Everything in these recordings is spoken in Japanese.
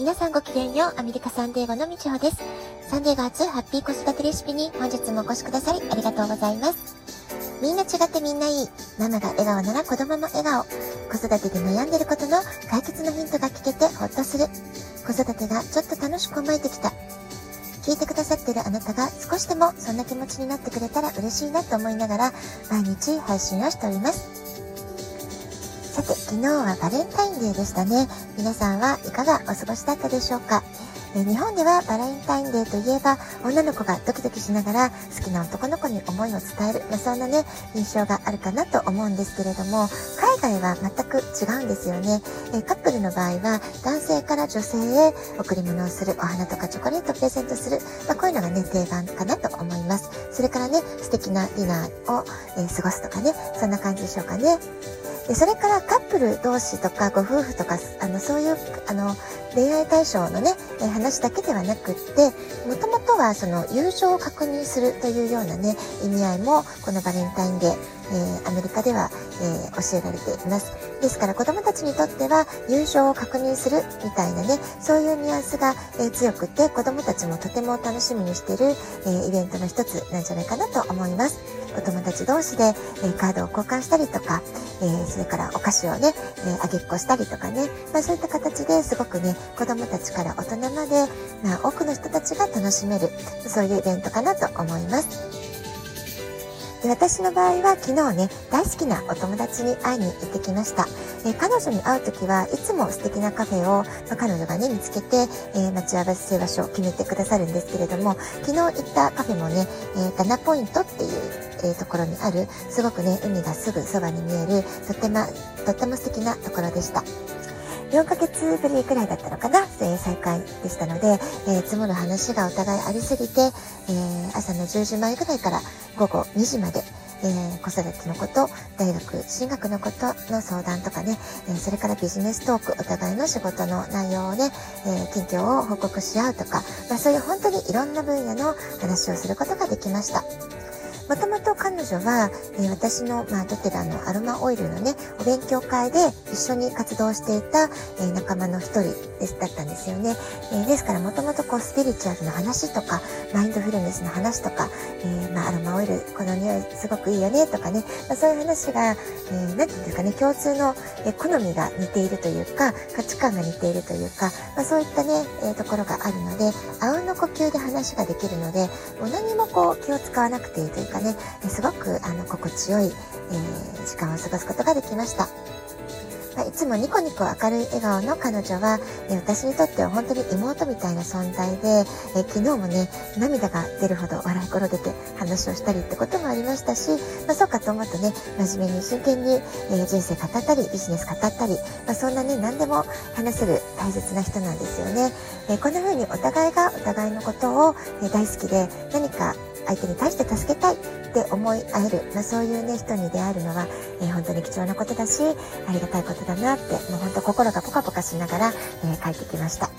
皆さんごきげんよう、アメリカサンデーゴのみちほです。サンデーゴ初ハッピー子育てレシピに本日もお越しくださりありがとうございます。みんな違ってみんないい。ママが笑顔なら子供も笑顔。子育てで悩んでることの解決のヒントが聞けてほっとする。子育てがちょっと楽しく思えてきた。聞いてくださってるあなたが少しでもそんな気持ちになってくれたら嬉しいなと思いながら毎日配信をしております。さて、昨日はバレンタインデーでしたね。皆さんはいかがお過ごしだったでしょうか？え日本ではバレンタインデーといえば女の子がドキドキしながら好きな男の子に思いを伝える、まあ、そんなね印象があるかなと思うんですけれども海外は全く違うんですよね、えカップルの場合は男性から女性へ贈り物をするお花とかチョコレートをプレゼントする、まあ、こういうのがね定番かなと思います。それからね素敵なディナーを、え過ごすとかねそんな感じでしょうかね。でそれからカップル同士とかご夫婦とかあのそういうあの恋愛対象のね、え話だけではなくってもともとはその友情を確認するというようなね意味合いもこのバレンタインデー、えー、アメリカでは、えー、教えられています。ですから子どもたちにとっては友情を確認するみたいなねそういうニュアンスが、えー、強くて子どもたちもとても楽しみにしている、えイベントの一つなんじゃないかなと思います。お友達同士で、えカードを交換したりとか、えそれからお菓子をね、えあげっこしたりとかね、まあ、そういった形ですごくね子供たちから大人まで、まあ、多くの人たちが楽しめるそういうイベントかなと思います。で私の場合は昨日ね大好きなお友達に会いに行ってきました、え彼女に会う時はいつも素敵なカフェを、ま彼女がね見つけて、え、待ち合わせ場所を決めてくださるんですけれども昨日行ったカフェもね、えー、ガナポイントっていうえ、ところにあるすごくね海がすぐそばに見えるとってもとっても素敵なところでした。4ヶ月ぶりくらいだったのかな、えー、再会でしたので、えー、積もる話がお互いありすぎて、えー、朝の10時前ぐらいから午後2時まで、えー、子育てのこと、大学進学のことの相談とかね、えー、それからビジネストーク、お互いの仕事の内容をね、えー、近況を報告し合うとか、まあ、そういう本当にいろんな分野の話をすることができました。もともと彼女は、えー、私の、まあ、ドテラのアロマオイルのね、お勉強会で一緒に活動していた、えー、仲間の一人です、だったんですよね。えー、ですから、もともとこう、スピリチュアルの話とか、マインドフルネスの話とか、えまあ、アロマオイル、この匂いすごくいいよね、とかね、まあ、そういう話が、えー、なんていうんですかね、共通の、え好みが似ているというか、価値観が似ているというか、まあ、そういったね、えところがあるので、あうんの呼吸で話ができるので、もう何もこう、気を使わなくていいというかね、すごくあの心地よい、えー、時間を過ごすことができました。まあ、いつもニコニコ明るい笑顔の彼女は、え私にとっては本当に妹みたいな存在で、え昨日もね、涙が出るほど笑い転げて話をしたりってこともありましたし、まあ、そうかと思うとね、真面目に真剣に、え人生語ったり、ビジネス語ったり、まあ、そんなね、何でも話せる大切な人なんですよね。えこんな風にお互いがお互いのことを、え大好きで、何か相手に対して助けたいって思い合える、まあ、そういうね人に出会えるのは、えー、本当に貴重なことだしありがたいことだなってもう本当心がポカポカしながら、えー、帰ってきました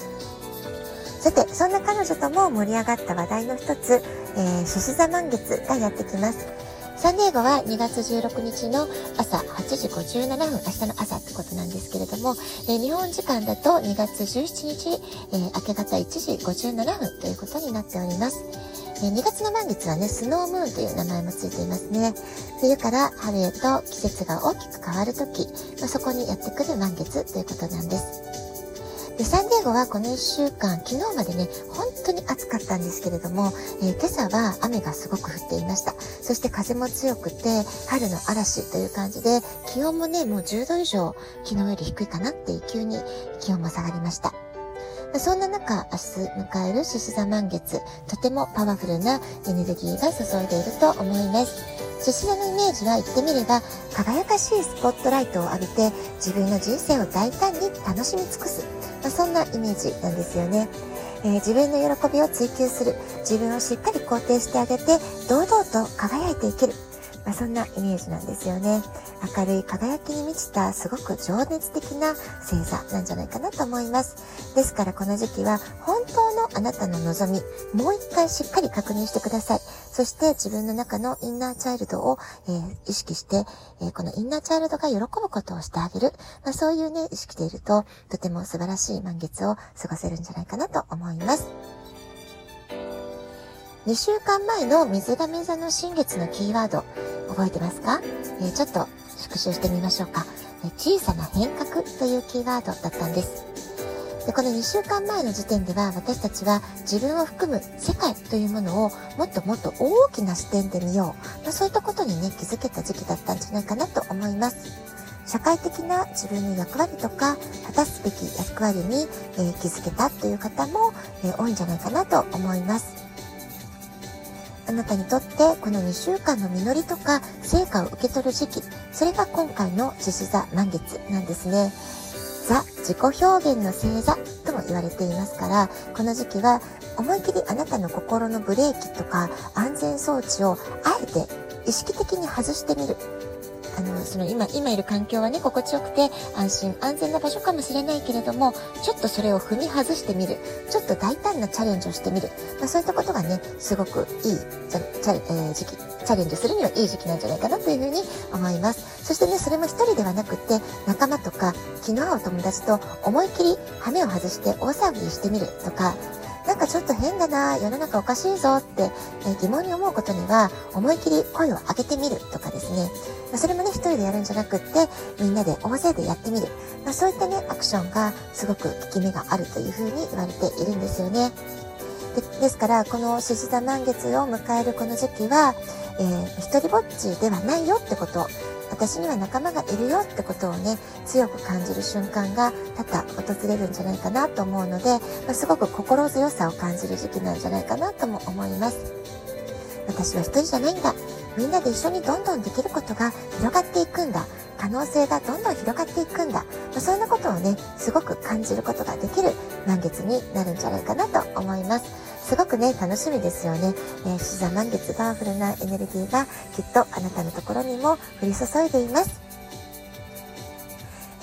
さてそんな彼女とも盛り上がった話題の一つ獅子座満月がやってきますサンディエゴは2月16日の朝8時57分、明日の朝ってことなんですけれども、えー、日本時間だと2月17日、えー、明け方1時57分ということになっております。え2月の満月はね、スノームーンという名前もついていますね。冬から春へと季節が大きく変わるとき、まあ、そこにやってくる満月ということなんです。で、サンディエゴはこの1週間、昨日までね、本当に暑かったんですけれども、えー、今朝は雨がすごく降っていました。そして風も強くて、春の嵐という感じで、気温もね、もう10度以上、昨日より低いかなって急に気温も下がりました。そんな中、明日迎える獅子座満月、とてもパワフルなエネルギーが注いでいると思います。獅子座のイメージは言ってみれば、輝かしいスポットライトを浴びて、自分の人生を大胆に楽しみ尽くす。まあ、そんなイメージなんですよね。えー、自分の喜びを追求する。自分をしっかり肯定してあげて、堂々と輝いていける。まあ、そんなイメージなんですよね。明るい輝きに満ちたすごく情熱的な星座なんじゃないかなと思います。ですからこの時期は本当のあなたの望み、もう一回しっかり確認してください。そして自分の中のインナーチャイルドを、えー、意識して、えー、このインナーチャイルドが喜ぶことをしてあげる。まあ、そういうね、意識でいると、とても素晴らしい満月を過ごせるんじゃないかなと思います。2週間前の水亀座の新月のキーワード、覚えてますか、えー、ちょっと復習してみましょうかえ。小さな変革というキーワードだったんです。でこの2週間前の時点では私たちは自分を含む世界というものをもっともっと大きな視点で見よう、まあ、そういったことにね気づけた時期だったんじゃないかなと思います社会的な自分の役割とか果たすべき役割に、えー、気づけたという方も、えー、多いんじゃないかなと思いますあなたにとってこの2週間の実りとか成果を受け取る時期、それが今回の獅子座満月なんですね。ザ・自己表現の星座とも言われていますから、この時期は思い切りあなたの心のブレーキとか安全装置をあえて意識的に外してみる。あの、その今、今いる環境はね、心地よくて安心、安全な場所かもしれないけれども、ちょっとそれを踏み外してみる。ちょっと大胆なチャレンジをしてみる。まあ、そういったことがね、すごくいい、チャえー、時期、チャレンジするにはいい時期なんじゃないかなというふうに思います。そしてね、それも一人ではなくて、仲間とか、気の合う友達と思いっきり羽目を外して大騒ぎしてみるとか、なんかちょっと変だな、世の中おかしいぞって、え疑問に思うことには、思い切り声を上げてみるとかですね。まあ、それもね、一人でやるんじゃなくって、みんなで大勢でやってみる。まあ、そういったね、アクションがすごく効き目があるというふうに言われているんですよね。でですから、この獅子座満月を迎えるこの時期は、えー、一人ぼっちではないよってこと、私には仲間がいるよってことをね、強く感じる瞬間が多々訪れるんじゃないかなと思うので、まあ、すごく心強さを感じる時期なんじゃないかなとも思います。私は一人じゃないんだ。みんなで一緒にどんどんできることが広がっていくんだ。可能性がどんどん広がっていくんだ。まあ、そんなことをね、すごく感じることができる満月になるんじゃないかなと思います。すごくね、楽しみですよね。えー、死座満月パワフルなエネルギーがきっとあなたのところにも降り注いでいます。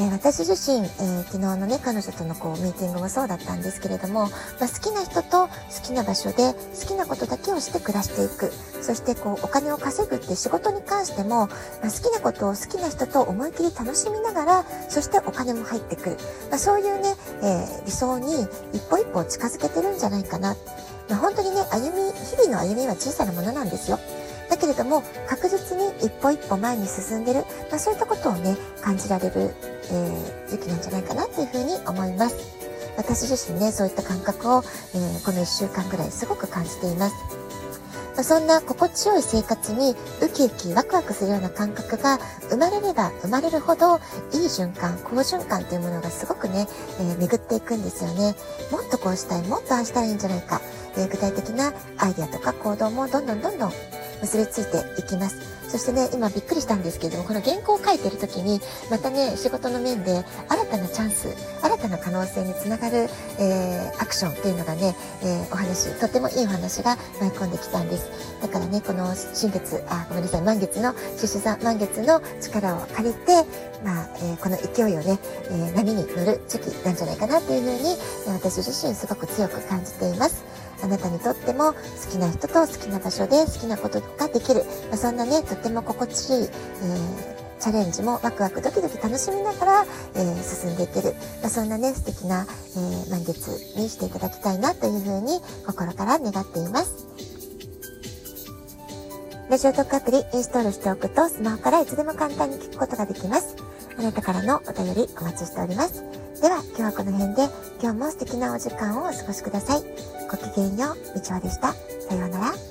え、私自身、えー、昨日のね、彼女とのこう、ミーティングもそうだったんですけれども、まあ、好きな人と好きな場所で好きなことだけをして暮らしていく。そしてこう、お金を稼ぐって仕事に関しても、まあ、好きなことを好きな人と思い切り楽しみながら、そしてお金も入ってくる。まあ、そういうね、えー、理想に一歩一歩近づけてるんじゃないかな。まあ、本当にね、歩み、日々の歩みは小さなものなんですよ。だけれども、確実に一歩一歩前に進んでる、まあ、そういったことをね、感じられる、えー、時期なんじゃないかなっていうふうに思います。私自身ね、そういった感覚を、えー、この1週間ぐらいすごく感じています。ま、そんな心地よい生活にウキウキワクワクするような感覚が生まれれば生まれるほどいい循環、好循環というものがすごくね、えー、巡っていくんですよね。もっとこうしたい、もっとああしたらいいんじゃないか。え、具体的なアイデアとか行動もどんどんどんどん結びついていきます。そしてね、今びっくりしたんですけれども、この原稿を書いてる時に、またね、仕事の面で新たなチャンス、新たな可能性につながる、えー、アクションっていうのがね、えー、お話、とてもいいお話が舞い込んできたんです。だからね、この新月、あ、ごめんなさい、満月の、獅子座満月の力を借りて、まあ、えー、この勢いをね、え波に乗る時期なんじゃないかなっていうふうに、私自身すごく強く感じています。あなたにとっても好きな人と好きな場所で好きなことができる、まあ、そんなね、とっても心地いい、えー、チャレンジもワクワクドキドキ楽しみながら、えー、進んでいける、まあ、そんなね、素敵な、えー、満月にしていただきたいなというふうに心から願っています。ラジオトークアプリインストールしておくとスマホからいつでも簡単に聞くことができます。あなたからのお便りお待ちしております。では今日はこの辺で今日も素敵なお時間をお過ごしください。ごきげんよう、みちおでした。さようなら。